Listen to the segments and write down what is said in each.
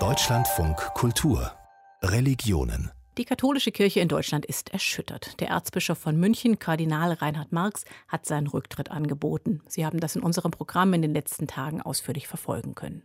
Deutschlandfunk Kultur Religionen die katholische Kirche in Deutschland ist erschüttert. Der Erzbischof von München, Kardinal Reinhard Marx, hat seinen Rücktritt angeboten. Sie haben das in unserem Programm in den letzten Tagen ausführlich verfolgen können.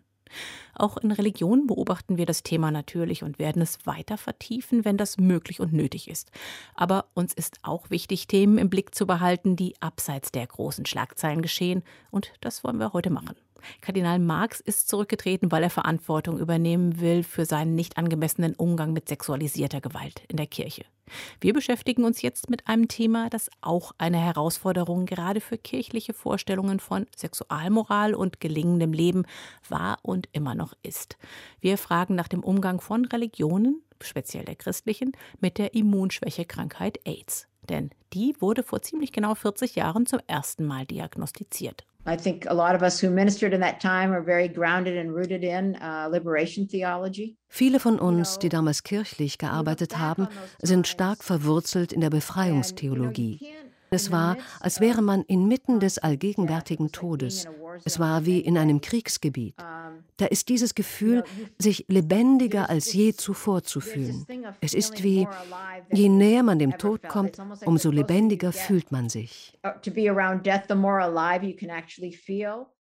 Auch in Religion beobachten wir das Thema natürlich und werden es weiter vertiefen, wenn das möglich und nötig ist. Aber uns ist auch wichtig, Themen im Blick zu behalten, die abseits der großen Schlagzeilen geschehen, und das wollen wir heute machen. Kardinal Marx ist zurückgetreten, weil er Verantwortung übernehmen will für seinen nicht angemessenen Umgang mit sexualisierter Gewalt in der Kirche. Wir beschäftigen uns jetzt mit einem Thema, das auch eine Herausforderung gerade für kirchliche Vorstellungen von Sexualmoral und gelingendem Leben war und immer noch ist. Wir fragen nach dem Umgang von Religionen, speziell der christlichen, mit der Immunschwächekrankheit AIDS. Denn die wurde vor ziemlich genau 40 Jahren zum ersten Mal diagnostiziert. I think a lot of us who ministered in that time are very grounded and rooted in uh, liberation theology. Viele von uns, die damals kirchlich gearbeitet haben, sind stark verwurzelt in der Befreiungstheologie. Es war, als wäre man inmitten des allgegenwärtigen Todes. Es war wie in einem Kriegsgebiet. Da ist dieses Gefühl, sich lebendiger als je zuvor zu fühlen. Es ist wie, je näher man dem Tod kommt, umso lebendiger fühlt man sich.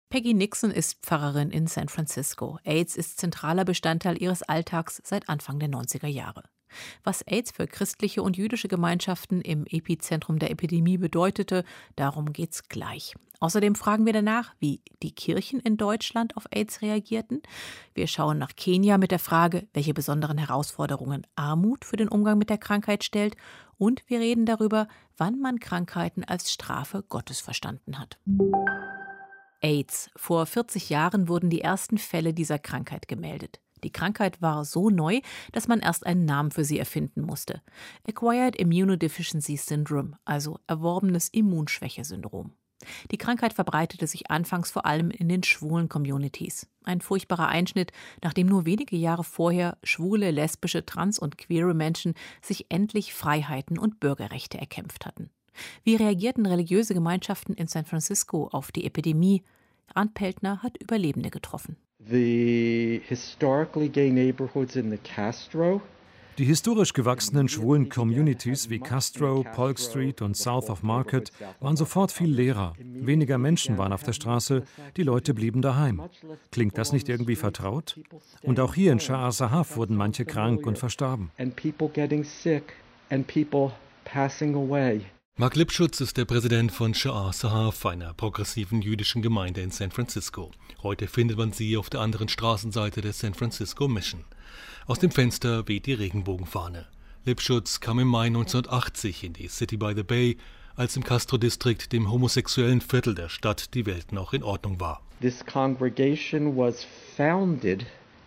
Peggy Nixon ist Pfarrerin in San Francisco. AIDS ist zentraler Bestandteil ihres Alltags seit Anfang der 90er Jahre. Was AIDS für christliche und jüdische Gemeinschaften im Epizentrum der Epidemie bedeutete, darum geht's gleich. Außerdem fragen wir danach, wie die Kirchen in Deutschland auf AIDS reagierten. Wir schauen nach Kenia mit der Frage, welche besonderen Herausforderungen Armut für den Umgang mit der Krankheit stellt. Und wir reden darüber, wann man Krankheiten als Strafe Gottes verstanden hat. AIDS. Vor 40 Jahren wurden die ersten Fälle dieser Krankheit gemeldet. Die Krankheit war so neu, dass man erst einen Namen für sie erfinden musste. Acquired Immunodeficiency Syndrome, also erworbenes Immunschwächesyndrom. Die Krankheit verbreitete sich anfangs vor allem in den schwulen Communities. Ein furchtbarer Einschnitt, nachdem nur wenige Jahre vorher schwule, lesbische, trans- und queere Menschen sich endlich Freiheiten und Bürgerrechte erkämpft hatten. Wie reagierten religiöse Gemeinschaften in San Francisco auf die Epidemie? Rand Peltner hat Überlebende getroffen. The historically gay neighborhoods in the Castro die historisch gewachsenen schwulen Communities wie Castro, Polk Street und South of Market waren sofort viel leerer. Weniger Menschen waren auf der Straße, die Leute blieben daheim. Klingt das nicht irgendwie vertraut? Und auch hier in Shah Sahaf wurden manche krank und verstarben. Mark Lipschutz ist der Präsident von Sha'ar Sahaf, einer progressiven jüdischen Gemeinde in San Francisco. Heute findet man sie auf der anderen Straßenseite der San Francisco Mission. Aus dem Fenster weht die Regenbogenfahne. Lipschutz kam im Mai 1980 in die City by the Bay, als im Castro-Distrikt, dem homosexuellen Viertel der Stadt, die Welt noch in Ordnung war. This congregation was founded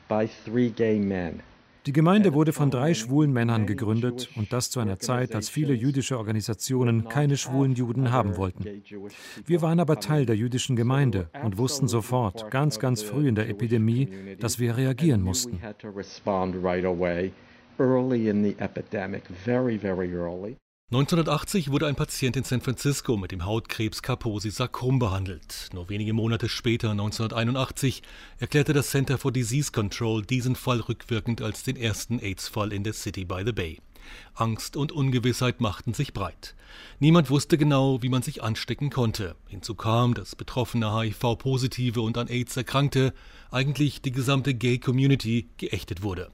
by three gay men. Die Gemeinde wurde von drei schwulen Männern gegründet und das zu einer Zeit, als viele jüdische Organisationen keine schwulen Juden haben wollten. Wir waren aber Teil der jüdischen Gemeinde und wussten sofort, ganz, ganz früh in der Epidemie, dass wir reagieren mussten. 1980 wurde ein Patient in San Francisco mit dem Hautkrebs Kaposi Sarkom behandelt. Nur wenige Monate später, 1981, erklärte das Center for Disease Control diesen Fall rückwirkend als den ersten AIDS-Fall in der City by the Bay. Angst und Ungewissheit machten sich breit. Niemand wusste genau, wie man sich anstecken konnte. Hinzu kam, dass betroffene HIV-Positive und an AIDS Erkrankte, eigentlich die gesamte Gay-Community, geächtet wurde.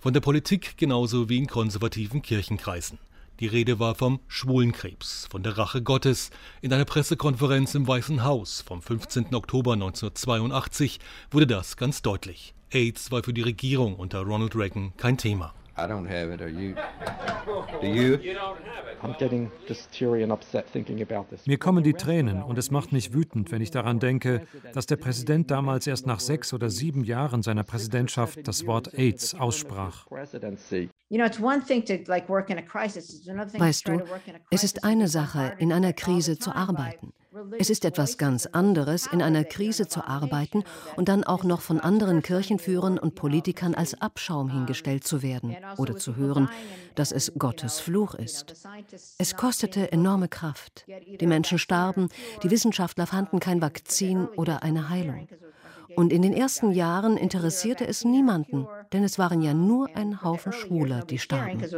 Von der Politik genauso wie in konservativen Kirchenkreisen. Die Rede war vom Schwulenkrebs, von der Rache Gottes. In einer Pressekonferenz im Weißen Haus vom 15. Oktober 1982 wurde das ganz deutlich. AIDS war für die Regierung unter Ronald Reagan kein Thema. I don't have it. Are you? Do you? I'm getting teary and upset thinking about this. Mir kommen die Tränen und es macht mich wütend, wenn ich daran denke, dass der Präsident damals erst nach sechs oder sieben Jahren seiner Präsidentschaft das Wort AIDS aussprach. Weißt du, es ist eine Sache, in einer Krise zu arbeiten. Es ist etwas ganz anderes, in einer Krise zu arbeiten und dann auch noch von anderen Kirchenführern und Politikern als Abschaum hingestellt zu werden oder zu hören, dass es Gottes Fluch ist. Es kostete enorme Kraft. Die Menschen starben, die Wissenschaftler fanden kein Vakzin oder eine Heilung. Und in den ersten Jahren interessierte es niemanden, denn es waren ja nur ein Haufen Schwuler, die starben.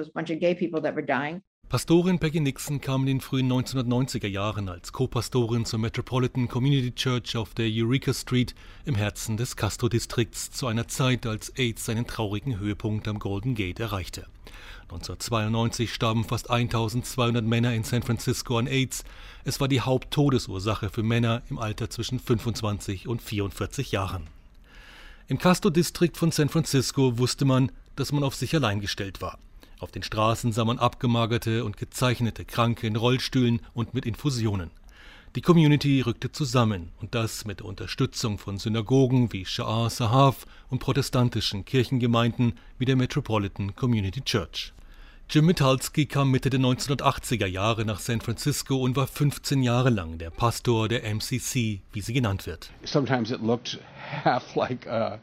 Pastorin Peggy Nixon kam in den frühen 1990er Jahren als Co-Pastorin zur Metropolitan Community Church auf der Eureka Street im Herzen des Castro-Distrikts zu einer Zeit, als AIDS seinen traurigen Höhepunkt am Golden Gate erreichte. 1992 starben fast 1200 Männer in San Francisco an AIDS. Es war die Haupttodesursache für Männer im Alter zwischen 25 und 44 Jahren. Im Castro-Distrikt von San Francisco wusste man, dass man auf sich allein gestellt war. Auf den Straßen sah man abgemagerte und gezeichnete Kranke in Rollstühlen und mit Infusionen. Die Community rückte zusammen und das mit der Unterstützung von Synagogen wie Sha'ar Sahav und protestantischen Kirchengemeinden wie der Metropolitan Community Church. Jim Mitalski kam Mitte der 1980er Jahre nach San Francisco und war 15 Jahre lang der Pastor der MCC, wie sie genannt wird. Sometimes it looked half like a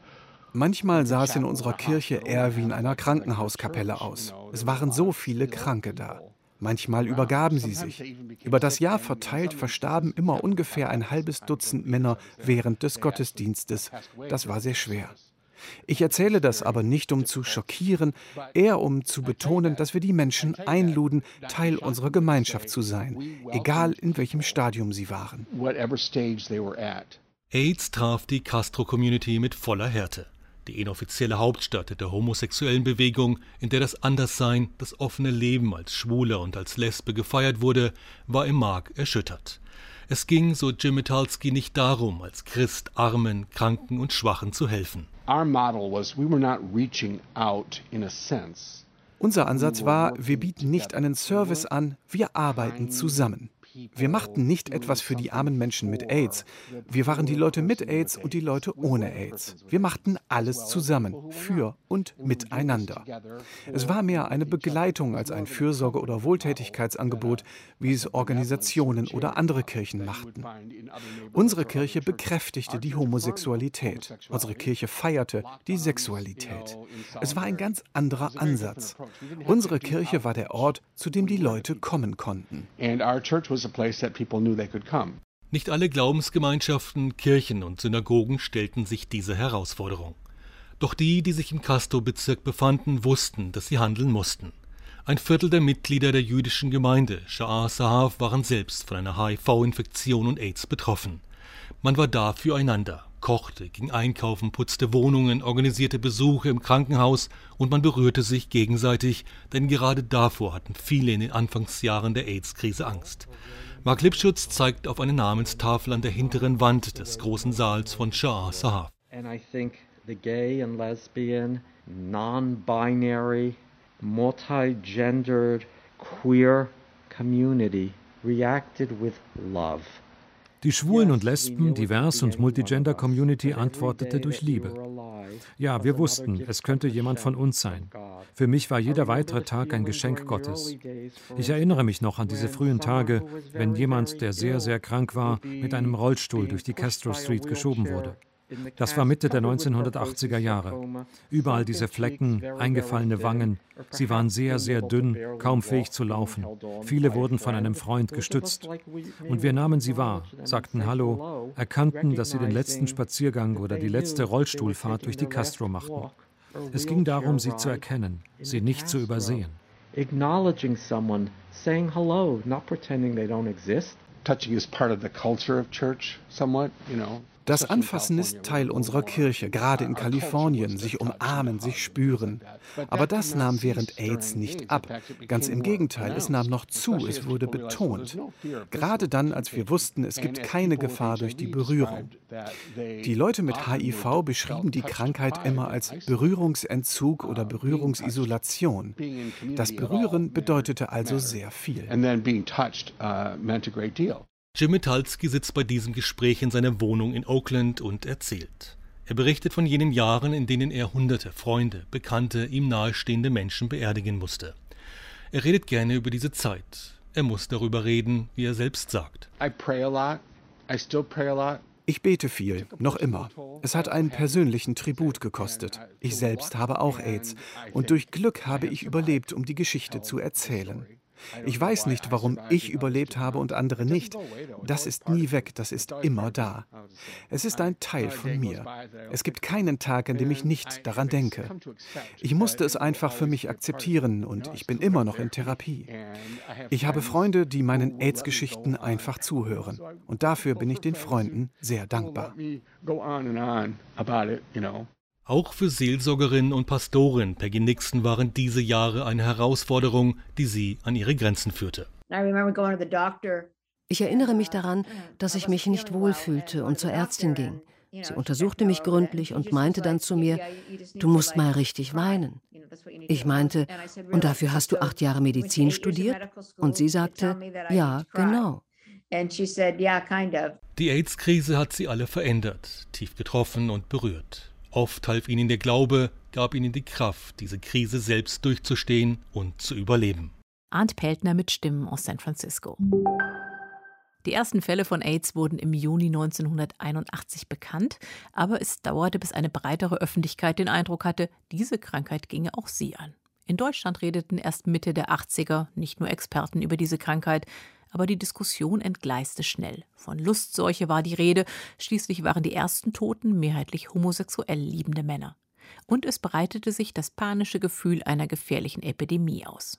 Manchmal sah es in unserer Kirche eher wie in einer Krankenhauskapelle aus. Es waren so viele Kranke da. Manchmal übergaben sie sich. Über das Jahr verteilt verstarben immer ungefähr ein halbes Dutzend Männer während des Gottesdienstes. Das war sehr schwer. Ich erzähle das aber nicht, um zu schockieren, eher um zu betonen, dass wir die Menschen einluden, Teil unserer Gemeinschaft zu sein, egal in welchem Stadium sie waren. AIDS traf die Castro-Community mit voller Härte die inoffizielle Hauptstadt der homosexuellen Bewegung, in der das Anderssein, das offene Leben als Schwule und als Lesbe gefeiert wurde, war im Mark erschüttert. Es ging, so Jim Metalski, nicht darum, als Christ Armen, Kranken und Schwachen zu helfen. Unser Ansatz war, wir bieten nicht einen Service an, wir arbeiten zusammen. Wir machten nicht etwas für die armen Menschen mit AIDS. Wir waren die Leute mit AIDS und die Leute ohne AIDS. Wir machten alles zusammen, für und miteinander. Es war mehr eine Begleitung als ein Fürsorge- oder Wohltätigkeitsangebot, wie es Organisationen oder andere Kirchen machten. Unsere Kirche bekräftigte die Homosexualität. Unsere Kirche feierte die Sexualität. Es war ein ganz anderer Ansatz. Unsere Kirche war der Ort, zu dem die Leute kommen konnten. And our church was a place that people knew they could come. Nicht alle Glaubensgemeinschaften, Kirchen und Synagogen stellten sich dieser Herausforderung. Doch die, die sich im Casto-Bezirk befanden, wussten, dass sie handeln mussten. Ein Viertel der Mitglieder der jüdischen Gemeinde Sha'ar Sahav waren selbst von einer HIV-Infektion und AIDS betroffen. Man war da füreinander, kochte, ging einkaufen, putzte Wohnungen, organisierte Besuche im Krankenhaus und man berührte sich gegenseitig, denn gerade davor hatten viele in den Anfangsjahren der AIDS-Krise Angst. Mark Lipschutz zeigt auf eine Namenstafel an der hinteren Wand des großen Saals von Shah Sahaf. And I think the gay and lesbian, non-binary, multi-gendered, queer community reacted with love. Die Schwulen und Lesben, Divers- und Multigender-Community antwortete durch Liebe. Ja, wir wussten, es könnte jemand von uns sein. Für mich war jeder weitere Tag ein Geschenk Gottes. Ich erinnere mich noch an diese frühen Tage, wenn jemand, der sehr, sehr krank war, mit einem Rollstuhl durch die Castro Street geschoben wurde. Das war Mitte der 1980er Jahre. Überall diese Flecken, eingefallene Wangen. Sie waren sehr, sehr dünn, kaum fähig zu laufen. Viele wurden von einem Freund gestützt. Und wir nahmen sie wahr, sagten Hallo, erkannten, dass sie den letzten Spaziergang oder die letzte Rollstuhlfahrt durch die Castro machten. Es ging darum, sie zu erkennen, sie nicht zu übersehen. Acknowledging someone, saying hello, not pretending they don't exist. Touching is part of the culture of church, somewhat, you know. Das Anfassen ist Teil unserer Kirche, gerade in Kalifornien, sich umarmen, sich spüren. Aber das nahm während AIDS nicht ab. Ganz im Gegenteil, es nahm noch zu, es wurde betont. Gerade dann, als wir wussten, es gibt keine Gefahr durch die Berührung. Die Leute mit HIV beschrieben die Krankheit immer als Berührungsentzug oder Berührungsisolation. Das Berühren bedeutete also sehr viel. Jim Mitalski sitzt bei diesem Gespräch in seiner Wohnung in Oakland und erzählt. Er berichtet von jenen Jahren, in denen er hunderte Freunde, Bekannte, ihm nahestehende Menschen beerdigen musste. Er redet gerne über diese Zeit. Er muss darüber reden, wie er selbst sagt. Ich bete viel, noch immer. Es hat einen persönlichen Tribut gekostet. Ich selbst habe auch AIDS und durch Glück habe ich überlebt, um die Geschichte zu erzählen. Ich weiß nicht, warum ich überlebt habe und andere nicht. Das ist nie weg, das ist immer da. Es ist ein Teil von mir. Es gibt keinen Tag, an dem ich nicht daran denke. Ich musste es einfach für mich akzeptieren und ich bin immer noch in Therapie. Ich habe Freunde, die meinen AIDS-Geschichten einfach zuhören. Und dafür bin ich den Freunden sehr dankbar. Auch für Seelsorgerin und Pastorin Peggy Nixon waren diese Jahre eine Herausforderung, die sie an ihre Grenzen führte. Ich erinnere mich daran, dass ich mich nicht wohlfühlte und zur Ärztin ging. Sie untersuchte mich gründlich und meinte dann zu mir, du musst mal richtig weinen. Ich meinte, und dafür hast du acht Jahre Medizin studiert? Und sie sagte, ja, genau. Die AIDS-Krise hat sie alle verändert, tief getroffen und berührt. Oft half ihnen der Glaube, gab ihnen die Kraft, diese Krise selbst durchzustehen und zu überleben. Arndt Peltner mit Stimmen aus San Francisco. Die ersten Fälle von AIDS wurden im Juni 1981 bekannt, aber es dauerte, bis eine breitere Öffentlichkeit den Eindruck hatte, diese Krankheit ginge auch sie an. In Deutschland redeten erst Mitte der 80er nicht nur Experten über diese Krankheit, aber die Diskussion entgleiste schnell. Von Lustseuche war die Rede, schließlich waren die ersten Toten mehrheitlich homosexuell liebende Männer. Und es breitete sich das panische Gefühl einer gefährlichen Epidemie aus.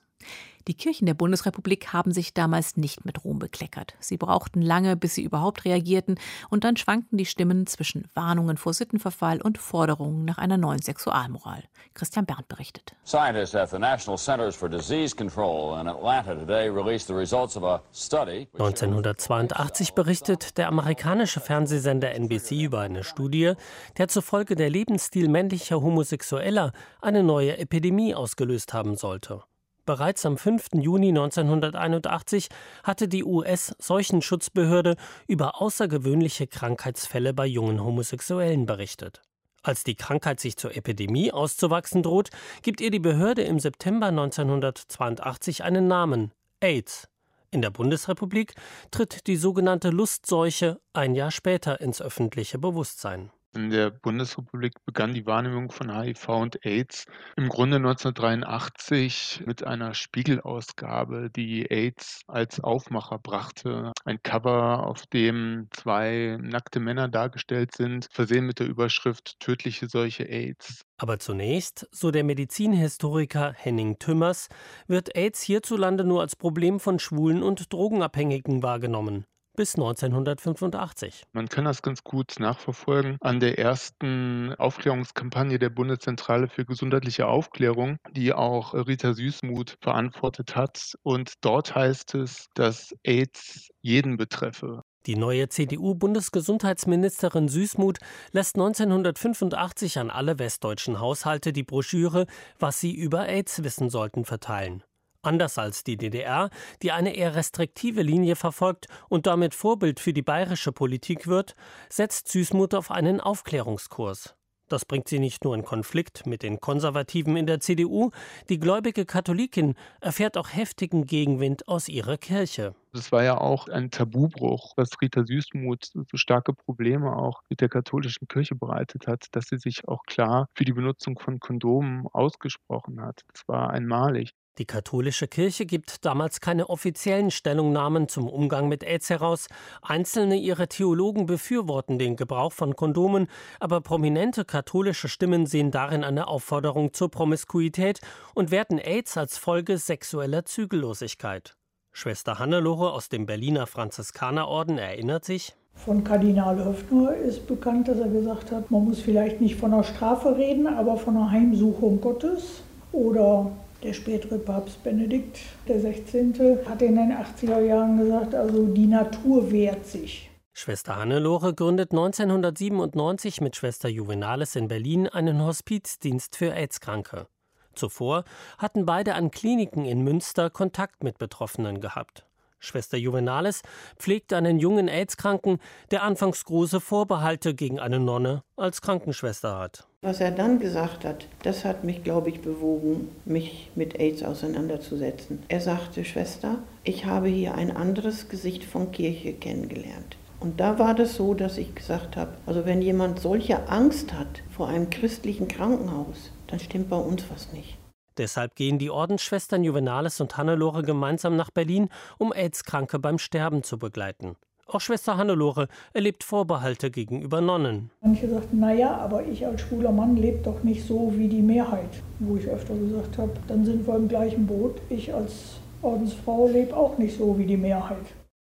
Die Kirchen der Bundesrepublik haben sich damals nicht mit Ruhm bekleckert. Sie brauchten lange, bis sie überhaupt reagierten, und dann schwankten die Stimmen zwischen Warnungen vor Sittenverfall und Forderungen nach einer neuen Sexualmoral. Christian Berndt berichtet. Scientists at the National Centers for Disease Control in Atlanta today released the results of a study. 1982 berichtet der amerikanische Fernsehsender NBC über eine Studie, der zufolge der Lebensstil männlicher Homosexueller eine neue Epidemie ausgelöst haben sollte. Bereits am 5. Juni 1981 hatte die US-Seuchenschutzbehörde über außergewöhnliche Krankheitsfälle bei jungen Homosexuellen berichtet. Als die Krankheit sich zur Epidemie auszuwachsen droht, gibt ihr die Behörde im September 1982 einen Namen AIDS. In der Bundesrepublik tritt die sogenannte Lustseuche ein Jahr später ins öffentliche Bewusstsein. In der Bundesrepublik begann die Wahrnehmung von HIV und AIDS im Grunde 1983 mit einer Spiegelausgabe, die AIDS als Aufmacher brachte. Ein Cover, auf dem zwei nackte Männer dargestellt sind, versehen mit der Überschrift Tödliche Seuche AIDS. Aber zunächst, so der Medizinhistoriker Henning Tümmers, wird AIDS hierzulande nur als Problem von Schwulen und Drogenabhängigen wahrgenommen bis 1985. Man kann das ganz gut nachverfolgen an der ersten Aufklärungskampagne der Bundeszentrale für gesundheitliche Aufklärung, die auch Rita Süßmuth verantwortet hat. Und dort heißt es, dass AIDS jeden betreffe. Die neue CDU-Bundesgesundheitsministerin Süßmuth lässt 1985 an alle westdeutschen Haushalte die Broschüre Was sie über AIDS wissen sollten verteilen. Anders als die DDR, die eine eher restriktive Linie verfolgt und damit Vorbild für die bayerische Politik wird, setzt Süßmuth auf einen Aufklärungskurs. Das bringt sie nicht nur in Konflikt mit den Konservativen in der CDU, die gläubige Katholikin erfährt auch heftigen Gegenwind aus ihrer Kirche. Es war ja auch ein Tabubruch, was Rita Süßmuth so starke Probleme auch mit der katholischen Kirche bereitet hat, dass sie sich auch klar für die Benutzung von Kondomen ausgesprochen hat. Das war einmalig. Die katholische Kirche gibt damals keine offiziellen Stellungnahmen zum Umgang mit AIDS heraus. Einzelne ihrer Theologen befürworten den Gebrauch von Kondomen, aber prominente katholische Stimmen sehen darin eine Aufforderung zur Promiskuität und werten AIDS als Folge sexueller Zügellosigkeit. Schwester Hannelore aus dem Berliner Franziskanerorden erinnert sich. Von Kardinal Höfner ist bekannt, dass er gesagt hat, man muss vielleicht nicht von einer Strafe reden, aber von einer Heimsuchung Gottes oder der spätere Papst Benedikt XVI. hat in den 80er Jahren gesagt, also die Natur wehrt sich. Schwester Hannelore gründet 1997 mit Schwester Juvenalis in Berlin einen Hospizdienst für AIDS-Kranke. Zuvor hatten beide an Kliniken in Münster Kontakt mit Betroffenen gehabt. Schwester Juvenalis pflegte einen jungen AIDS-Kranken, der anfangs große Vorbehalte gegen eine Nonne als Krankenschwester hat. Was er dann gesagt hat, das hat mich, glaube ich, bewogen, mich mit AIDS auseinanderzusetzen. Er sagte, Schwester, ich habe hier ein anderes Gesicht von Kirche kennengelernt. Und da war das so, dass ich gesagt habe, also wenn jemand solche Angst hat vor einem christlichen Krankenhaus, dann stimmt bei uns was nicht. Deshalb gehen die Ordensschwestern Juvenalis und Hannelore gemeinsam nach Berlin, um AIDS-Kranke beim Sterben zu begleiten. Auch Schwester Hannelore erlebt Vorbehalte gegenüber Nonnen. Manche sagten, naja, aber ich als schwuler Mann lebe doch nicht so wie die Mehrheit. Wo ich öfter gesagt habe, dann sind wir im gleichen Boot. Ich als Ordensfrau lebe auch nicht so wie die Mehrheit.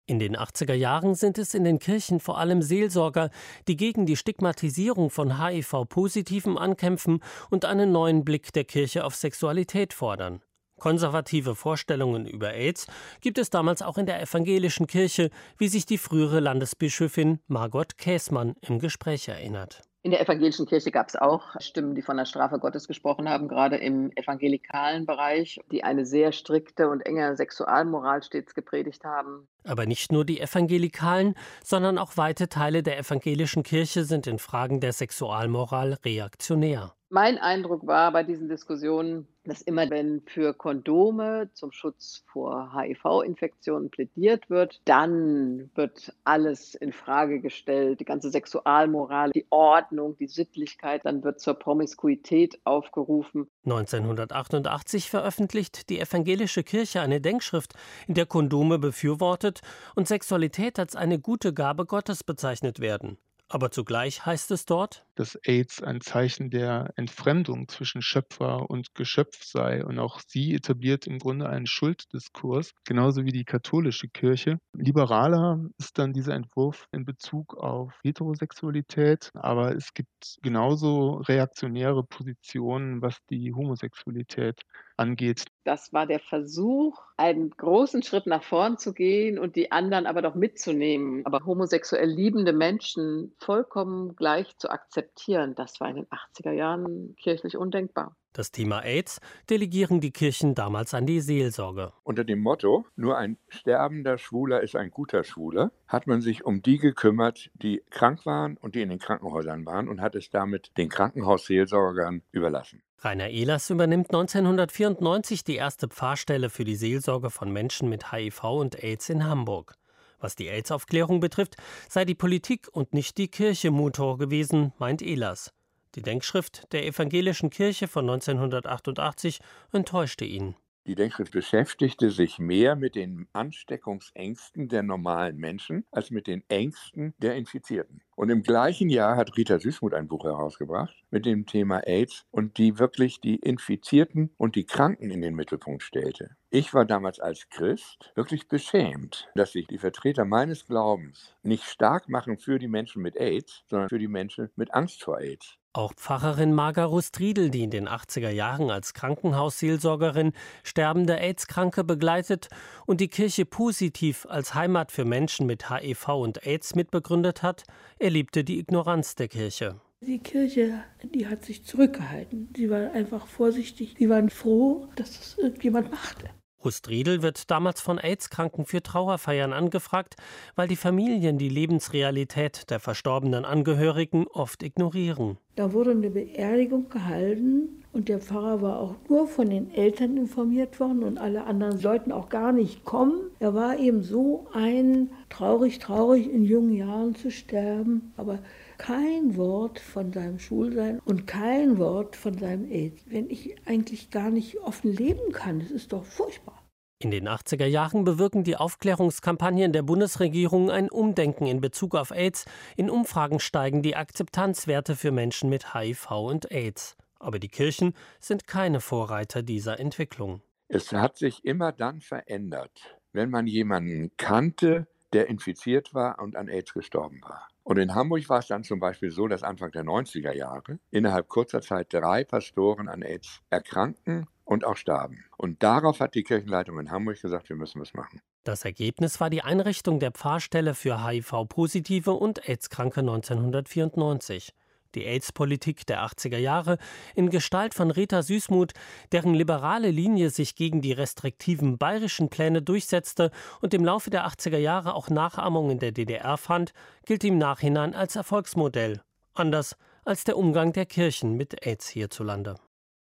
In den 80er Jahren sind es in den Kirchen vor allem Seelsorger, die gegen die Stigmatisierung von HIV-Positiven ankämpfen und einen neuen Blick der Kirche auf Sexualität fordern. Konservative Vorstellungen über AIDS gibt es damals auch in der evangelischen Kirche, wie sich die frühere Landesbischöfin Margot Käßmann im Gespräch erinnert. In der evangelischen Kirche gab es auch Stimmen, die von der Strafe Gottes gesprochen haben, gerade im evangelikalen Bereich, die eine sehr strikte und enge Sexualmoral stets gepredigt haben. Aber nicht nur die Evangelikalen, sondern auch weite Teile der evangelischen Kirche sind in Fragen der Sexualmoral reaktionär. Mein Eindruck war bei diesen Diskussionen, dass immer, wenn für Kondome zum Schutz vor HIV-Infektionen plädiert wird, dann wird alles in Frage gestellt, die ganze Sexualmoral, die Ordnung, die Sittlichkeit, dann wird zur Promiskuität aufgerufen. 1988 veröffentlicht die evangelische Kirche eine Denkschrift, in der Kondome befürwortet und Sexualität als eine gute Gabe Gottes bezeichnet werden. Aber zugleich heißt es dort, dass AIDS ein Zeichen der Entfremdung zwischen Schöpfer und Geschöpf sei. Und auch sie etabliert im Grunde einen Schulddiskurs, genauso wie die katholische Kirche. Liberaler ist dann dieser Entwurf in Bezug auf Heterosexualität, aber es gibt genauso reaktionäre Positionen, was die Homosexualität angeht. Das war der Versuch, einen großen Schritt nach vorn zu gehen und die anderen aber doch mitzunehmen. Aber homosexuell liebende Menschen vollkommen gleich zu akzeptieren, das war in den 80er Jahren kirchlich undenkbar. Das Thema AIDS delegieren die Kirchen damals an die Seelsorge. Unter dem Motto, nur ein sterbender Schwuler ist ein guter Schwuler, hat man sich um die gekümmert, die krank waren und die in den Krankenhäusern waren und hat es damit den Krankenhausseelsorgern überlassen. Rainer Ehlers übernimmt 1994 die erste Pfarrstelle für die Seelsorge von Menschen mit HIV und AIDS in Hamburg. Was die AIDS-Aufklärung betrifft, sei die Politik und nicht die Kirche Motor gewesen, meint Ehlers. Die Denkschrift der evangelischen Kirche von 1988 enttäuschte ihn. Die Denkschrift beschäftigte sich mehr mit den Ansteckungsängsten der normalen Menschen als mit den Ängsten der Infizierten. Und im gleichen Jahr hat Rita Süßmuth ein Buch herausgebracht mit dem Thema AIDS und die wirklich die Infizierten und die Kranken in den Mittelpunkt stellte. Ich war damals als Christ wirklich beschämt, dass sich die Vertreter meines Glaubens nicht stark machen für die Menschen mit AIDS, sondern für die Menschen mit Angst vor AIDS. Auch Pfarrerin Marga Rustriedel, die in den 80er Jahren als Krankenhausseelsorgerin sterbende AIDS-Kranke begleitet und die Kirche positiv als Heimat für Menschen mit HIV und AIDS mitbegründet hat, erlebte die Ignoranz der Kirche. Die Kirche, die hat sich zurückgehalten. Sie war einfach vorsichtig. Sie waren froh, dass es irgendjemand machte. Rustriedel wird damals von AIDS-Kranken für Trauerfeiern angefragt, weil die Familien die Lebensrealität der verstorbenen Angehörigen oft ignorieren. Da wurde eine Beerdigung gehalten und der Pfarrer war auch nur von den Eltern informiert worden und alle anderen sollten auch gar nicht kommen. Er war eben so ein traurig, traurig in jungen Jahren zu sterben, aber kein Wort von seinem Schulsein und kein Wort von seinem AIDS. Wenn ich eigentlich gar nicht offen leben kann, das ist doch furchtbar. In den 80er Jahren bewirken die Aufklärungskampagnen der Bundesregierung ein Umdenken in Bezug auf AIDS. In Umfragen steigen die Akzeptanzwerte für Menschen mit HIV und AIDS. Aber die Kirchen sind keine Vorreiter dieser Entwicklung. Es hat sich immer dann verändert, wenn man jemanden kannte, der infiziert war und an AIDS gestorben war. Und in Hamburg war es dann zum Beispiel so, dass Anfang der 90er Jahre innerhalb kurzer Zeit drei Pastoren an AIDS erkrankten und auch starben. Und darauf hat die Kirchenleitung in Hamburg gesagt, wir müssen was machen. Das Ergebnis war die Einrichtung der Pfarrstelle für HIV-Positive und AIDS-Kranke 1994 die AIDS-Politik der 80er Jahre, in Gestalt von Rita Süßmuth, deren liberale Linie sich gegen die restriktiven bayerischen Pläne durchsetzte und im Laufe der 80er Jahre auch Nachahmung in der DDR fand, gilt im Nachhinein als Erfolgsmodell. Anders als der Umgang der Kirchen mit AIDS hierzulande.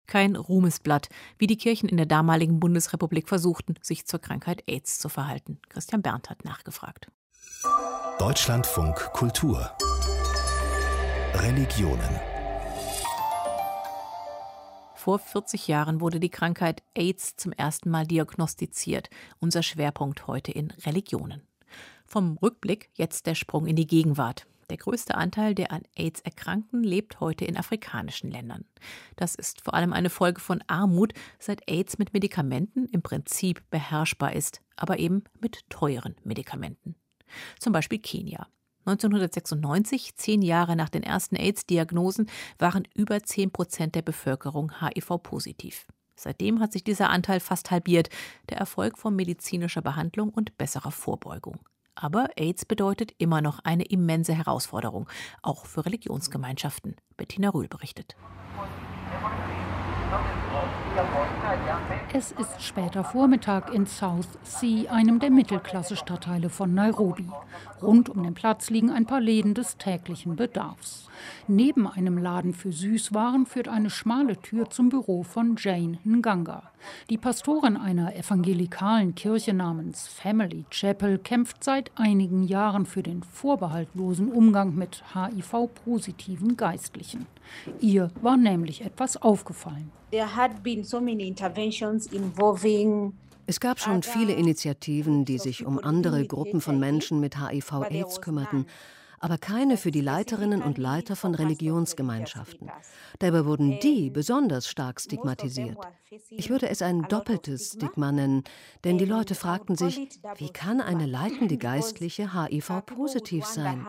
Kein Ruhmesblatt, wie die Kirchen in der damaligen Bundesrepublik versuchten, sich zur Krankheit AIDS zu verhalten. Christian Berndt hat nachgefragt. Deutschlandfunk Kultur Religionen Vor 40 Jahren wurde die Krankheit AIDS zum ersten Mal diagnostiziert. Unser Schwerpunkt heute in Religionen. Vom Rückblick jetzt der Sprung in die Gegenwart. Der größte Anteil der an AIDS Erkrankten lebt heute in afrikanischen Ländern. Das ist vor allem eine Folge von Armut, seit AIDS mit Medikamenten im Prinzip beherrschbar ist, aber eben mit teuren Medikamenten. Zum Beispiel Kenia. 1996, zehn Jahre nach den ersten AIDS-Diagnosen, waren über 10 Prozent der Bevölkerung HIV-positiv. Seitdem hat sich dieser Anteil fast halbiert, der Erfolg von medizinischer Behandlung und besserer Vorbeugung. Aber AIDS bedeutet immer noch eine immense Herausforderung, auch für Religionsgemeinschaften. Bettina Rühl berichtet. Es ist später Vormittag in South Sea, einem der Mittelklasse-Stadtteile von Nairobi. Rund um den Platz liegen ein paar Läden des täglichen Bedarfs. Neben einem Laden für Süßwaren führt eine schmale Tür zum Büro von Jane Nganga. Die Pastorin einer evangelikalen Kirche namens Family Chapel kämpft seit einigen Jahren für den vorbehaltlosen Umgang mit HIV-positiven Geistlichen. Ihr war nämlich etwas aufgefallen. Es gab schon viele Initiativen, die sich um andere Gruppen von Menschen mit HIV-Aids kümmerten aber keine für die Leiterinnen und Leiter von Religionsgemeinschaften. Dabei wurden die besonders stark stigmatisiert. Ich würde es ein doppeltes Stigma nennen, denn die Leute fragten sich, wie kann eine leitende Geistliche HIV-positiv sein?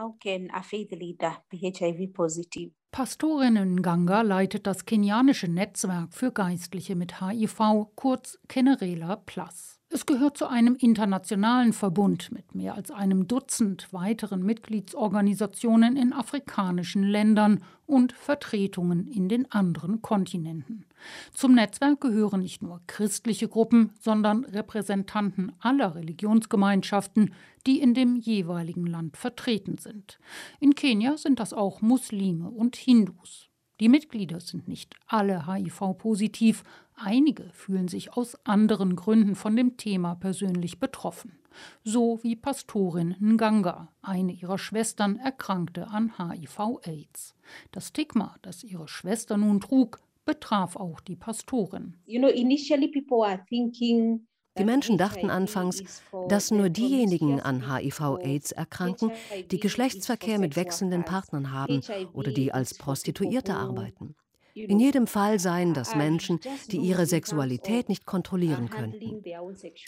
Pastorinnen Ganga leitet das kenianische Netzwerk für Geistliche mit HIV, kurz Kenerela Plus. Es gehört zu einem internationalen Verbund mit mehr als einem Dutzend weiteren Mitgliedsorganisationen in afrikanischen Ländern und Vertretungen in den anderen Kontinenten. Zum Netzwerk gehören nicht nur christliche Gruppen, sondern Repräsentanten aller Religionsgemeinschaften, die in dem jeweiligen Land vertreten sind. In Kenia sind das auch Muslime und Hindus. Die Mitglieder sind nicht alle HIV-positiv, einige fühlen sich aus anderen Gründen von dem Thema persönlich betroffen. So wie Pastorin Nganga, eine ihrer Schwestern erkrankte an HIV-Aids. Das Stigma, das ihre Schwester nun trug, betraf auch die Pastorin. You know, initially people are thinking die Menschen dachten anfangs, dass nur diejenigen an HIV-Aids erkranken, die Geschlechtsverkehr mit wechselnden Partnern haben oder die als Prostituierte arbeiten. In jedem Fall seien das Menschen, die ihre Sexualität nicht kontrollieren könnten.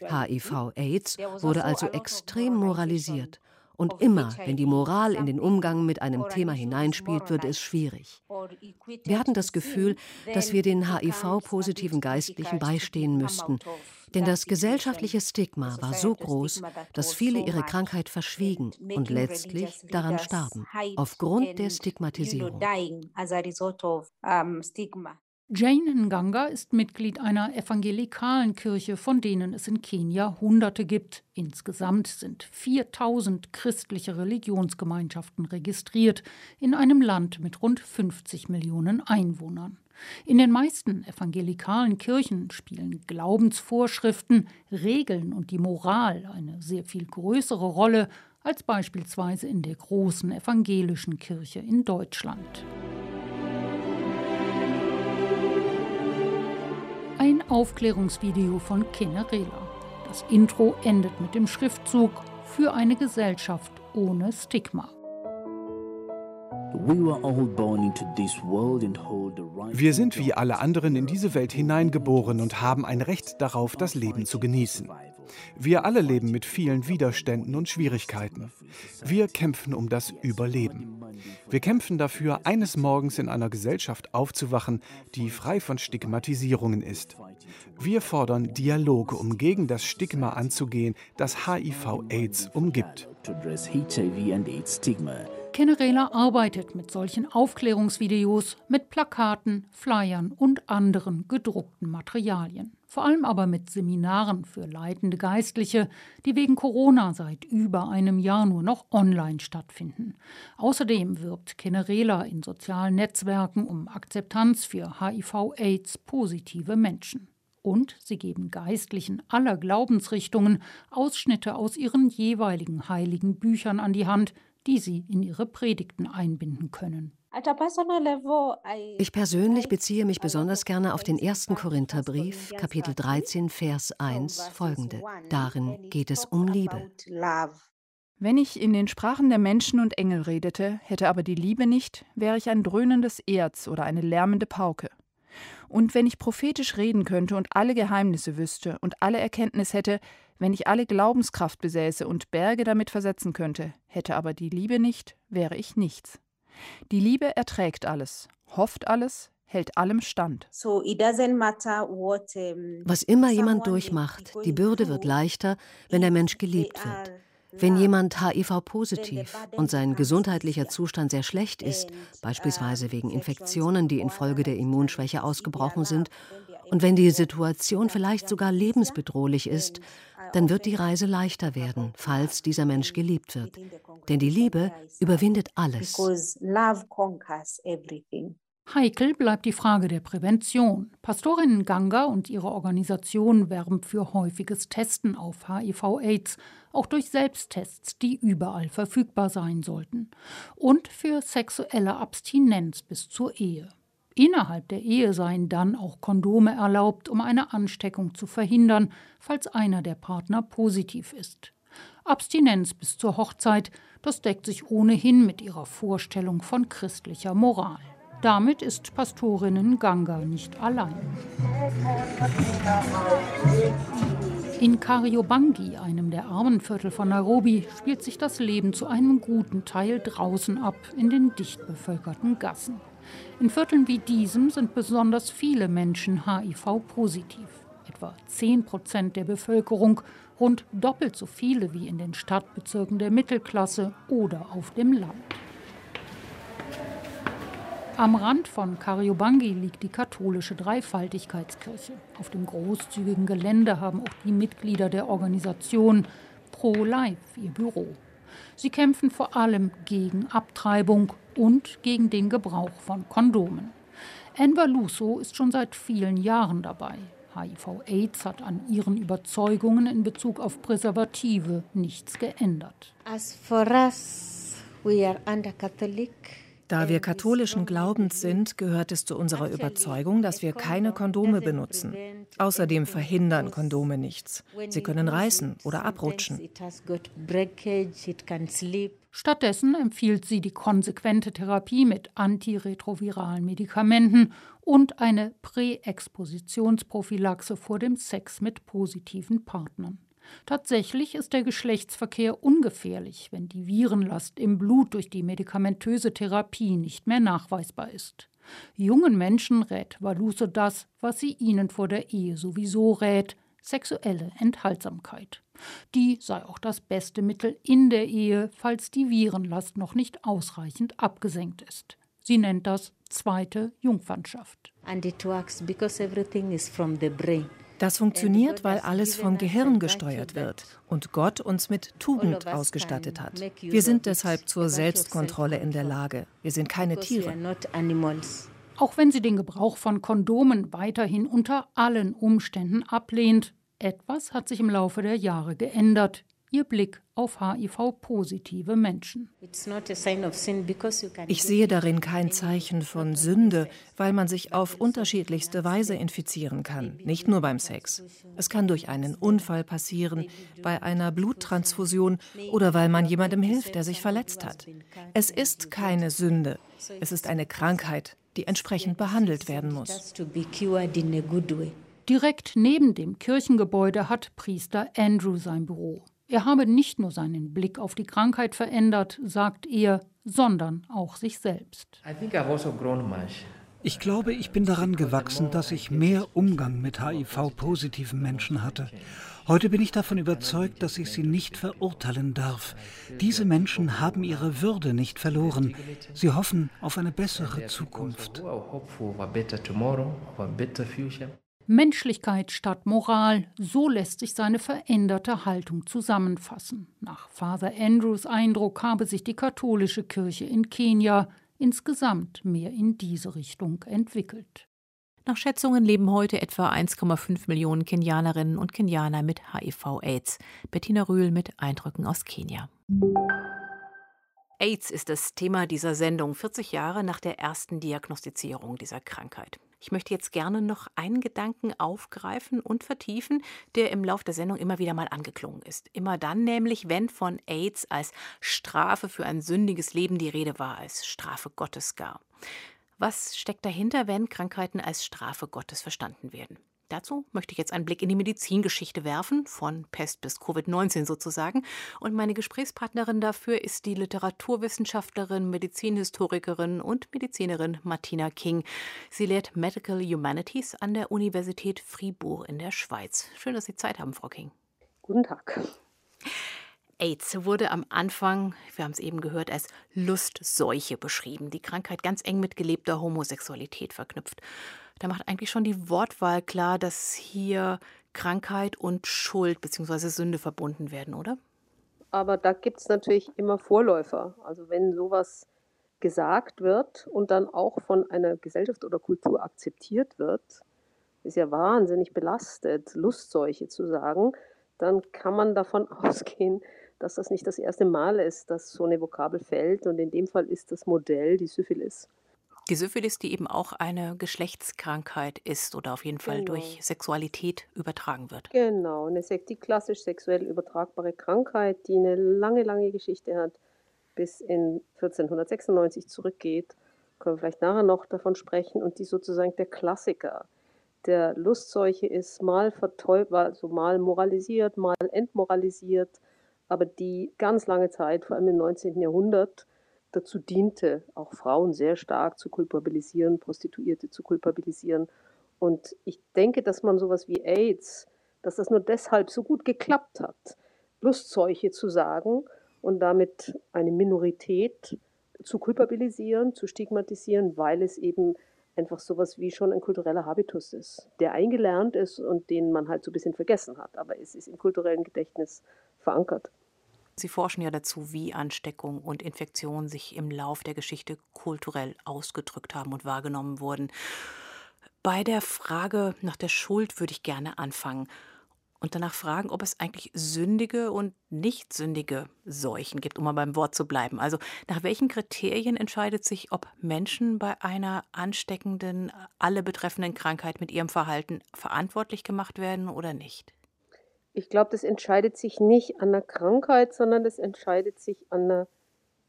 HIV-Aids wurde also extrem moralisiert und immer, wenn die Moral in den Umgang mit einem Thema hineinspielt, wird es schwierig. Wir hatten das Gefühl, dass wir den HIV-positiven Geistlichen beistehen müssten, denn das gesellschaftliche Stigma war so groß, dass viele ihre Krankheit verschwiegen und letztlich daran starben, aufgrund der Stigmatisierung. Jane Nganga ist Mitglied einer evangelikalen Kirche, von denen es in Kenia Hunderte gibt. Insgesamt sind 4000 christliche Religionsgemeinschaften registriert in einem Land mit rund 50 Millionen Einwohnern. In den meisten evangelikalen Kirchen spielen Glaubensvorschriften, Regeln und die Moral eine sehr viel größere Rolle als beispielsweise in der großen evangelischen Kirche in Deutschland. Aufklärungsvideo von Kinerela. Das Intro endet mit dem Schriftzug für eine Gesellschaft ohne Stigma. Wir sind wie alle anderen in diese Welt hineingeboren und haben ein Recht darauf, das Leben zu genießen. Wir alle leben mit vielen Widerständen und Schwierigkeiten. Wir kämpfen um das Überleben. Wir kämpfen dafür, eines Morgens in einer Gesellschaft aufzuwachen, die frei von Stigmatisierungen ist. Wir fordern Dialoge, um gegen das Stigma anzugehen, das HIV-Aids umgibt. Kennerela arbeitet mit solchen Aufklärungsvideos, mit Plakaten, Flyern und anderen gedruckten Materialien. Vor allem aber mit Seminaren für leitende Geistliche, die wegen Corona seit über einem Jahr nur noch online stattfinden. Außerdem wirbt Kennerela in sozialen Netzwerken um Akzeptanz für HIV-Aids-positive Menschen. Und sie geben Geistlichen aller Glaubensrichtungen Ausschnitte aus ihren jeweiligen heiligen Büchern an die Hand, die sie in ihre Predigten einbinden können. Ich persönlich beziehe mich besonders gerne auf den ersten Korintherbrief, Kapitel 13, Vers 1, folgende. Darin geht es um Liebe. Wenn ich in den Sprachen der Menschen und Engel redete, hätte aber die Liebe nicht, wäre ich ein dröhnendes Erz oder eine lärmende Pauke. Und wenn ich prophetisch reden könnte und alle Geheimnisse wüsste und alle Erkenntnis hätte, wenn ich alle Glaubenskraft besäße und Berge damit versetzen könnte, hätte aber die Liebe nicht, wäre ich nichts. Die Liebe erträgt alles, hofft alles, hält allem stand. Was immer jemand durchmacht, die Bürde wird leichter, wenn der Mensch geliebt wird. Wenn jemand HIV-positiv und sein gesundheitlicher Zustand sehr schlecht ist, beispielsweise wegen Infektionen, die infolge der Immunschwäche ausgebrochen sind, und wenn die Situation vielleicht sogar lebensbedrohlich ist, dann wird die Reise leichter werden, falls dieser Mensch geliebt wird. Denn die Liebe überwindet alles. Heikel bleibt die Frage der Prävention. Pastorin Ganga und ihre Organisation werben für häufiges Testen auf HIV-Aids, auch durch Selbsttests, die überall verfügbar sein sollten, und für sexuelle Abstinenz bis zur Ehe. Innerhalb der Ehe seien dann auch Kondome erlaubt, um eine Ansteckung zu verhindern, falls einer der Partner positiv ist. Abstinenz bis zur Hochzeit, das deckt sich ohnehin mit ihrer Vorstellung von christlicher Moral. Damit ist Pastorinnen Ganga nicht allein. In Kariobangi, einem der Armenviertel von Nairobi, spielt sich das Leben zu einem guten Teil draußen ab, in den dicht bevölkerten Gassen. In Vierteln wie diesem sind besonders viele Menschen HIV-positiv. Etwa 10 Prozent der Bevölkerung, rund doppelt so viele wie in den Stadtbezirken der Mittelklasse oder auf dem Land. Am Rand von Kariobangi liegt die katholische Dreifaltigkeitskirche. Auf dem großzügigen Gelände haben auch die Mitglieder der Organisation Pro Life ihr Büro. Sie kämpfen vor allem gegen Abtreibung und gegen den Gebrauch von Kondomen. Enver Luso ist schon seit vielen Jahren dabei. HIV-Aids hat an ihren Überzeugungen in Bezug auf Präservative nichts geändert. As for us, we are under Catholic da wir katholischen Glaubens sind, gehört es zu unserer Überzeugung, dass wir keine Kondome benutzen. Außerdem verhindern Kondome nichts. Sie können reißen oder abrutschen. Stattdessen empfiehlt sie die konsequente Therapie mit antiretroviralen Medikamenten und eine Präexpositionsprophylaxe vor dem Sex mit positiven Partnern. Tatsächlich ist der Geschlechtsverkehr ungefährlich, wenn die Virenlast im Blut durch die medikamentöse Therapie nicht mehr nachweisbar ist. Jungen Menschen rät Valuso das, was sie ihnen vor der Ehe sowieso rät, sexuelle Enthaltsamkeit. Die sei auch das beste Mittel in der Ehe, falls die Virenlast noch nicht ausreichend abgesenkt ist. Sie nennt das zweite Jungfernschaft. And it works because everything is from the brain. Das funktioniert, weil alles vom Gehirn gesteuert wird und Gott uns mit Tugend ausgestattet hat. Wir sind deshalb zur Selbstkontrolle in der Lage. Wir sind keine Tiere. Auch wenn sie den Gebrauch von Kondomen weiterhin unter allen Umständen ablehnt, etwas hat sich im Laufe der Jahre geändert ihr Blick auf HIV-positive Menschen. Ich sehe darin kein Zeichen von Sünde, weil man sich auf unterschiedlichste Weise infizieren kann, nicht nur beim Sex. Es kann durch einen Unfall passieren, bei einer Bluttransfusion oder weil man jemandem hilft, der sich verletzt hat. Es ist keine Sünde, es ist eine Krankheit, die entsprechend behandelt werden muss. Direkt neben dem Kirchengebäude hat Priester Andrew sein Büro. Er habe nicht nur seinen Blick auf die Krankheit verändert, sagt er, sondern auch sich selbst. Also ich glaube, ich bin daran gewachsen, dass ich mehr Umgang mit HIV-positiven Menschen hatte. Heute bin ich davon überzeugt, dass ich sie nicht verurteilen darf. Diese Menschen haben ihre Würde nicht verloren. Sie hoffen auf eine bessere Zukunft. Menschlichkeit statt Moral, so lässt sich seine veränderte Haltung zusammenfassen. Nach Father Andrews Eindruck habe sich die katholische Kirche in Kenia insgesamt mehr in diese Richtung entwickelt. Nach Schätzungen leben heute etwa 1,5 Millionen Kenianerinnen und Kenianer mit HIV-Aids. Bettina Rühl mit Eindrücken aus Kenia. AIDS ist das Thema dieser Sendung, 40 Jahre nach der ersten Diagnostizierung dieser Krankheit. Ich möchte jetzt gerne noch einen Gedanken aufgreifen und vertiefen, der im Lauf der Sendung immer wieder mal angeklungen ist. Immer dann nämlich, wenn von AIDS als Strafe für ein sündiges Leben die Rede war, als Strafe Gottes gar. Was steckt dahinter, wenn Krankheiten als Strafe Gottes verstanden werden? Dazu möchte ich jetzt einen Blick in die Medizingeschichte werfen, von Pest bis Covid-19 sozusagen. Und meine Gesprächspartnerin dafür ist die Literaturwissenschaftlerin, Medizinhistorikerin und Medizinerin Martina King. Sie lehrt Medical Humanities an der Universität Fribourg in der Schweiz. Schön, dass Sie Zeit haben, Frau King. Guten Tag. AIDS wurde am Anfang, wir haben es eben gehört, als Lustseuche beschrieben. Die Krankheit ganz eng mit gelebter Homosexualität verknüpft. Da macht eigentlich schon die Wortwahl klar, dass hier Krankheit und Schuld bzw. Sünde verbunden werden, oder? Aber da gibt es natürlich immer Vorläufer. Also wenn sowas gesagt wird und dann auch von einer Gesellschaft oder Kultur akzeptiert wird, ist ja wahnsinnig belastet, Lustseuche zu sagen, dann kann man davon ausgehen, dass das nicht das erste Mal ist, dass so eine Vokabel fällt. Und in dem Fall ist das Modell die Syphilis. Die Syphilis, die eben auch eine Geschlechtskrankheit ist oder auf jeden Fall Genau. durch Sexualität übertragen wird. Genau, eine die klassisch sexuell übertragbare Krankheit, die eine lange, lange Geschichte hat, bis in 1496 zurückgeht. Können wir vielleicht nachher noch davon sprechen und die sozusagen der Klassiker der Lustseuche ist, mal verteufelt, also mal moralisiert, mal entmoralisiert, aber die ganz lange Zeit, vor allem im 19. Jahrhundert, dazu diente, auch Frauen sehr stark zu kulpabilisieren, Prostituierte zu kulpabilisieren. Und ich denke, dass man sowas wie AIDS, dass das nur deshalb so gut geklappt hat, Lustseuche zu sagen und damit eine Minorität zu kulpabilisieren, zu stigmatisieren, weil es eben einfach sowas wie schon ein kultureller Habitus ist, der eingelernt ist und den man halt so ein bisschen vergessen hat. Aber es ist im kulturellen Gedächtnis verankert. Sie forschen ja dazu, wie Ansteckung und Infektion sich im Lauf der Geschichte kulturell ausgedrückt haben und wahrgenommen wurden. Bei der Frage nach der Schuld würde ich gerne anfangen und danach fragen, ob es eigentlich sündige und nicht sündige Seuchen gibt, um mal beim Wort zu bleiben. Also nach welchen Kriterien entscheidet sich, ob Menschen bei einer ansteckenden, alle betreffenden Krankheit mit ihrem Verhalten verantwortlich gemacht werden oder nicht? Ich glaube, das entscheidet sich nicht an der Krankheit, sondern das entscheidet sich an der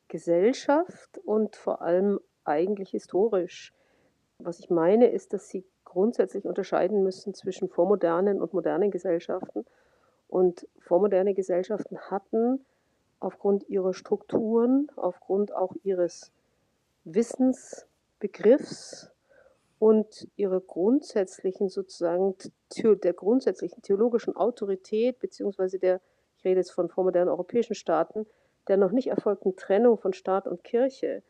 Gesellschaft und vor allem eigentlich historisch. Was ich meine, ist, dass sie grundsätzlich unterscheiden müssen zwischen vormodernen und modernen Gesellschaften. Und vormoderne Gesellschaften hatten aufgrund ihrer Strukturen, aufgrund auch ihres Wissensbegriffs und ihrer grundsätzlichen sozusagen der grundsätzlichen theologischen Autorität beziehungsweise der ich rede jetzt von vormodernen europäischen Staaten der noch nicht erfolgten Trennung von Staat und Kirche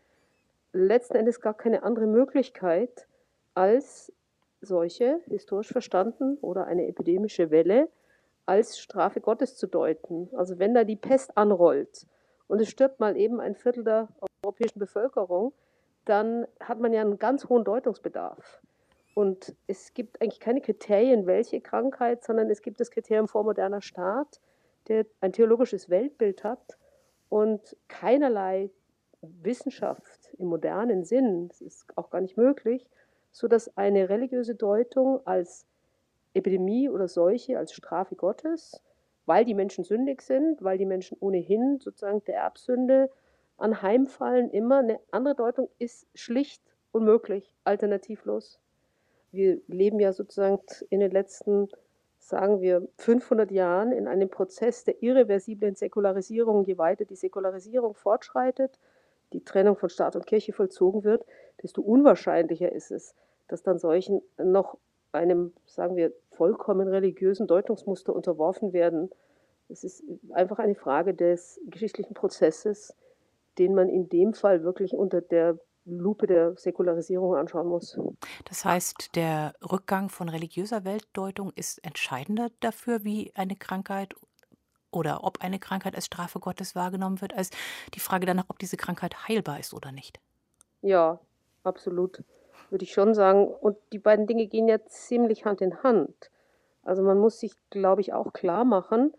letzten Endes gar keine andere Möglichkeit als solche historisch verstanden oder eine epidemische Welle als Strafe Gottes zu deuten. Also wenn da die Pest anrollt und es stirbt mal eben ein Viertel der europäischen Bevölkerung, dann hat man ja einen ganz hohen Deutungsbedarf. Und es gibt eigentlich keine Kriterien, welche Krankheit, sondern es gibt das Kriterium vormoderner Staat, der ein theologisches Weltbild hat und keinerlei Wissenschaft im modernen Sinn, das ist auch gar nicht möglich, sodass eine religiöse Deutung als Epidemie oder Seuche, als Strafe Gottes, weil die Menschen sündig sind, weil die Menschen ohnehin sozusagen der Erbsünde anheimfallen, immer eine andere Deutung ist schlicht unmöglich, alternativlos. Wir leben ja sozusagen in den letzten, sagen wir, 500 Jahren in einem Prozess der irreversiblen Säkularisierung. Je weiter die Säkularisierung fortschreitet, die Trennung von Staat und Kirche vollzogen wird, desto unwahrscheinlicher ist es, dass dann solchen noch einem, sagen wir, vollkommen religiösen Deutungsmuster unterworfen werden. Es ist einfach eine Frage des geschichtlichen Prozesses, den man in dem Fall wirklich unter der Lupe der Säkularisierung anschauen muss. Das heißt, der Rückgang von religiöser Weltdeutung ist entscheidender dafür, wie eine Krankheit oder ob eine Krankheit als Strafe Gottes wahrgenommen wird, als die Frage danach, ob diese Krankheit heilbar ist oder nicht. Ja, absolut, würde ich schon sagen. Und die beiden Dinge gehen ja ziemlich Hand in Hand. Also man muss sich, glaube ich, auch klar machen,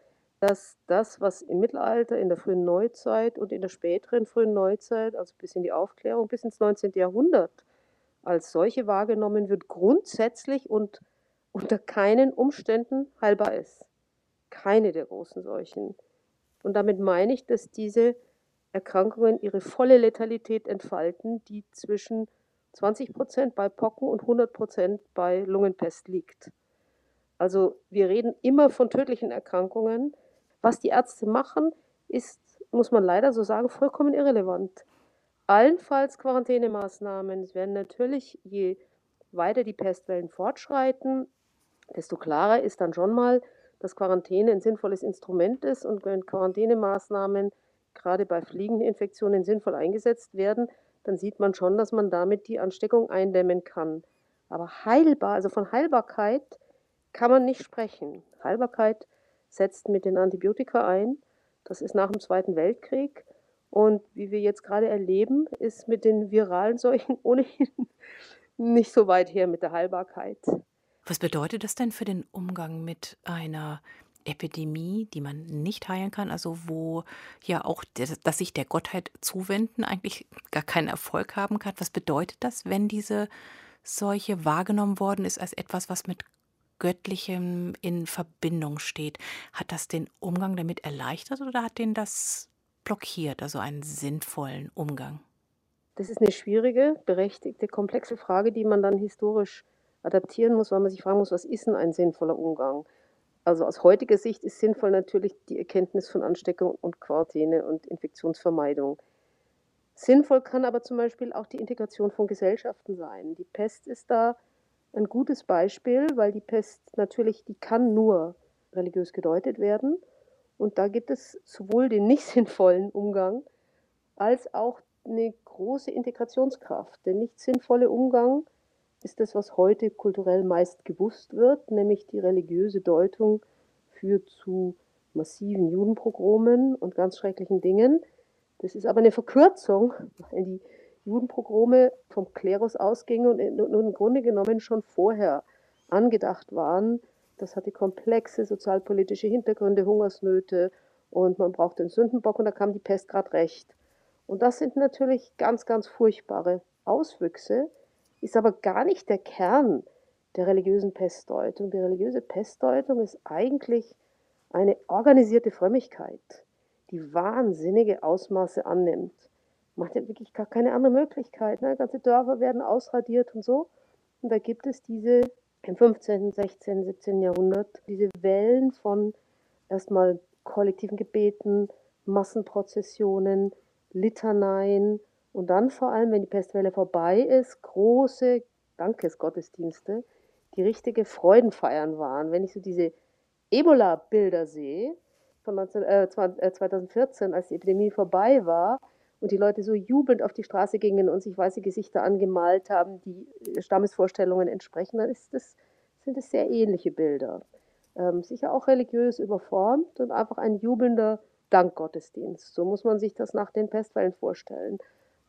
dass das, was im Mittelalter, in der frühen Neuzeit und in der späteren frühen Neuzeit, also bis in die Aufklärung, bis ins 19. Jahrhundert, als solche wahrgenommen wird, grundsätzlich und unter keinen Umständen heilbar ist. Keine der großen Seuchen. Und damit meine ich, dass diese Erkrankungen ihre volle Letalität entfalten, die zwischen 20 Prozent bei Pocken und 100 Prozent bei Lungenpest liegt. Also wir reden immer von tödlichen Erkrankungen. Was die Ärzte machen, ist, muss man leider so sagen, vollkommen irrelevant. Allenfalls Quarantänemaßnahmen. Es werden natürlich, je weiter die Pestwellen fortschreiten, desto klarer ist dann schon mal, dass Quarantäne ein sinnvolles Instrument ist und wenn Quarantänemaßnahmen gerade bei fliegenden Infektionen sinnvoll eingesetzt werden, dann sieht man schon, dass man damit die Ansteckung eindämmen kann. Aber heilbar, also von Heilbarkeit kann man nicht sprechen. Heilbarkeit setzt mit den Antibiotika ein. Das ist nach dem Zweiten Weltkrieg. Und wie wir jetzt gerade erleben, ist mit den viralen Seuchen ohnehin nicht so weit her mit der Heilbarkeit. Was bedeutet das denn für den Umgang mit einer Epidemie, die man nicht heilen kann, also wo ja auch das sich der Gottheit zuwenden eigentlich gar keinen Erfolg haben kann? Was bedeutet das, wenn diese Seuche wahrgenommen worden ist als etwas, was mit Göttlichem in Verbindung steht. Hat das den Umgang damit erleichtert oder hat den das blockiert, also einen sinnvollen Umgang? Das ist eine schwierige, berechtigte, komplexe Frage, die man dann historisch adaptieren muss, weil man sich fragen muss, was ist denn ein sinnvoller Umgang? Also aus heutiger Sicht ist sinnvoll natürlich die Erkenntnis von Ansteckung und Quarantäne und Infektionsvermeidung. Sinnvoll kann aber zum Beispiel auch die Integration von Gesellschaften sein. Die Pest ist da ein gutes Beispiel, weil die Pest natürlich, die kann nur religiös gedeutet werden. Und da gibt es sowohl den nicht sinnvollen Umgang als auch eine große Integrationskraft. Der nicht sinnvolle Umgang ist das, was heute kulturell meist gewusst wird, nämlich die religiöse Deutung führt zu massiven Judenprogromen und ganz schrecklichen Dingen. Das ist aber eine Verkürzung, weil die Judenpogrome vom Klerus ausgingen und im Grunde genommen schon vorher angedacht waren. Das hatte komplexe sozialpolitische Hintergründe, Hungersnöte und man brauchte einen Sündenbock und da kam die Pest gerade recht. Und das sind natürlich ganz, ganz furchtbare Auswüchse, ist aber gar nicht der Kern der religiösen Pestdeutung. Die religiöse Pestdeutung ist eigentlich eine organisierte Frömmigkeit, die wahnsinnige Ausmaße annimmt. Man hat ja wirklich gar keine andere Möglichkeit. Ne? Ganze Dörfer werden ausradiert und so. Und da gibt es diese im 15., 16., 17. Jahrhundert, diese Wellen von erstmal kollektiven Gebeten, Massenprozessionen, Litaneien und dann vor allem, wenn die Pestwelle vorbei ist, große Dankesgottesdienste, die richtige Freudenfeiern waren. Wenn ich so diese Ebola-Bilder sehe von 19, äh, 2014, äh, als die Epidemie vorbei war, und die Leute so jubelnd auf die Straße gingen und sich weiße Gesichter angemalt haben, die äh, Stammesvorstellungen entsprechen, dann das, sind es sehr ähnliche Bilder. Ähm, sicher auch religiös überformt und einfach ein jubelnder Dankgottesdienst. So muss man sich das nach den Pestwellen vorstellen.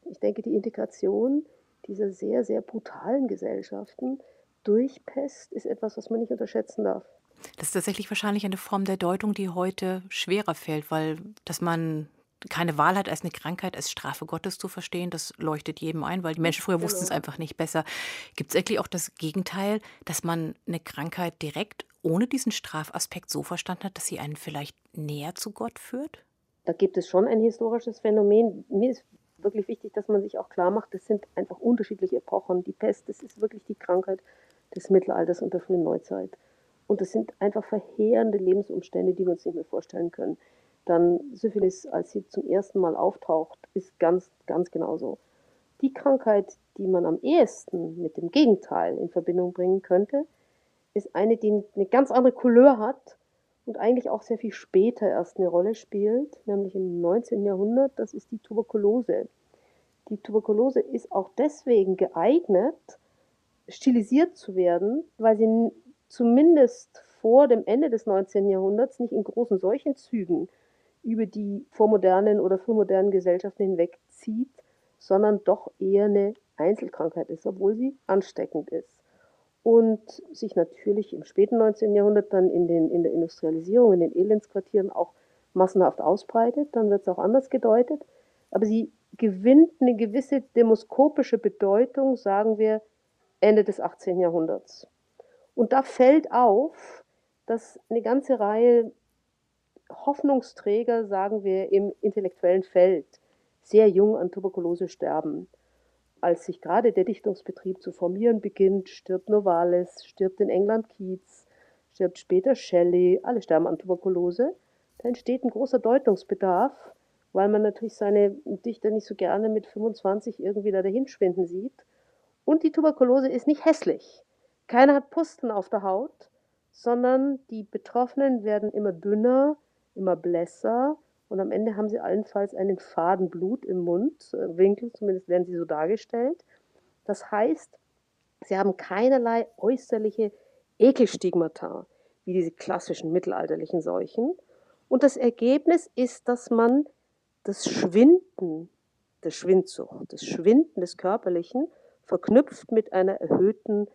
Ich denke, die Integration dieser sehr, sehr brutalen Gesellschaften durch Pest ist etwas, was man nicht unterschätzen darf. Das ist tatsächlich wahrscheinlich eine Form der Deutung, die heute schwerer fällt, weil dass man keine Wahl hat, als eine Krankheit als Strafe Gottes zu verstehen. Das leuchtet jedem ein, weil die Menschen früher wussten es einfach nicht besser. Gibt es eigentlich auch das Gegenteil, dass man eine Krankheit direkt ohne diesen Strafaspekt so verstanden hat, dass sie einen vielleicht näher zu Gott führt? Da gibt es schon ein historisches Phänomen. Mir ist wirklich wichtig, dass man sich auch klar macht, das sind einfach unterschiedliche Epochen. Die Pest, das ist wirklich die Krankheit des Mittelalters und der frühen Neuzeit. Und das sind einfach verheerende Lebensumstände, die wir uns nicht mehr vorstellen können dann Syphilis, als sie zum ersten Mal auftaucht, ist ganz, ganz genauso. Die Krankheit, die man am ehesten mit dem Gegenteil in Verbindung bringen könnte, ist eine, die eine ganz andere Couleur hat und eigentlich auch sehr viel später erst eine Rolle spielt, nämlich im 19. Jahrhundert, das ist die Tuberkulose. Die Tuberkulose ist auch deswegen geeignet, stilisiert zu werden, weil sie zumindest vor dem Ende des 19. Jahrhunderts nicht in großen Seuchenzügen über die vormodernen oder frühmodernen Gesellschaften hinweg zieht, sondern doch eher eine Einzelkrankheit ist, obwohl sie ansteckend ist. und sich natürlich im späten 19. Jahrhundert dann in, den, in der Industrialisierung, in den Elendsquartieren auch massenhaft ausbreitet. Dann wird es auch anders gedeutet. Aber sie gewinnt eine gewisse demoskopische Bedeutung, sagen wir, Ende des 18. Jahrhunderts. Und da fällt auf, dass eine ganze Reihe Hoffnungsträger, sagen wir, im intellektuellen Feld sehr jung an Tuberkulose sterben. Als sich gerade der Dichtungsbetrieb zu formieren beginnt, stirbt Novalis, stirbt in England Keats, stirbt später Shelley, alle sterben an Tuberkulose. Da entsteht ein großer Deutungsbedarf, weil man natürlich seine Dichter nicht so gerne mit 25 irgendwie da dahinschwinden sieht. Und die Tuberkulose ist nicht hässlich. Keiner hat Pusten auf der Haut, sondern die Betroffenen werden immer dünner, immer blässer und am Ende haben sie allenfalls einen faden Blut im Mundwinkel, äh, zumindest werden sie so dargestellt. Das heißt, sie haben keinerlei äußerliche Ekelstigmata, wie diese klassischen mittelalterlichen Seuchen. Und das Ergebnis ist, dass man das Schwinden der Schwindsucht, das Schwinden des Körperlichen verknüpft mit einer erhöhten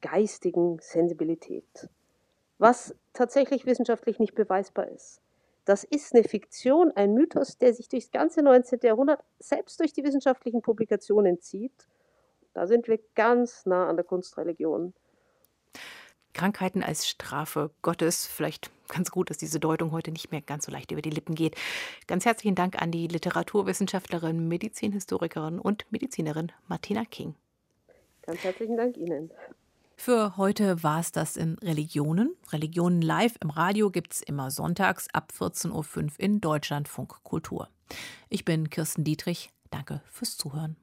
geistigen Sensibilität, was tatsächlich wissenschaftlich nicht beweisbar ist. Das ist eine Fiktion, ein Mythos, der sich durchs ganze 19. Jahrhundert selbst durch die wissenschaftlichen Publikationen zieht. Da sind wir ganz nah an der Kunstreligion. Krankheiten als Strafe Gottes. Vielleicht ganz gut, dass diese Deutung heute nicht mehr ganz so leicht über die Lippen geht. Ganz herzlichen Dank an die Literaturwissenschaftlerin, Medizinhistorikerin und Medizinerin Martina King. Ganz herzlichen Dank Ihnen. Für heute war es das in Religionen. Religionen live im Radio gibt es immer sonntags ab 14.05 Uhr in Deutschlandfunk Kultur. Ich bin Kirsten Dietrich. Danke fürs Zuhören.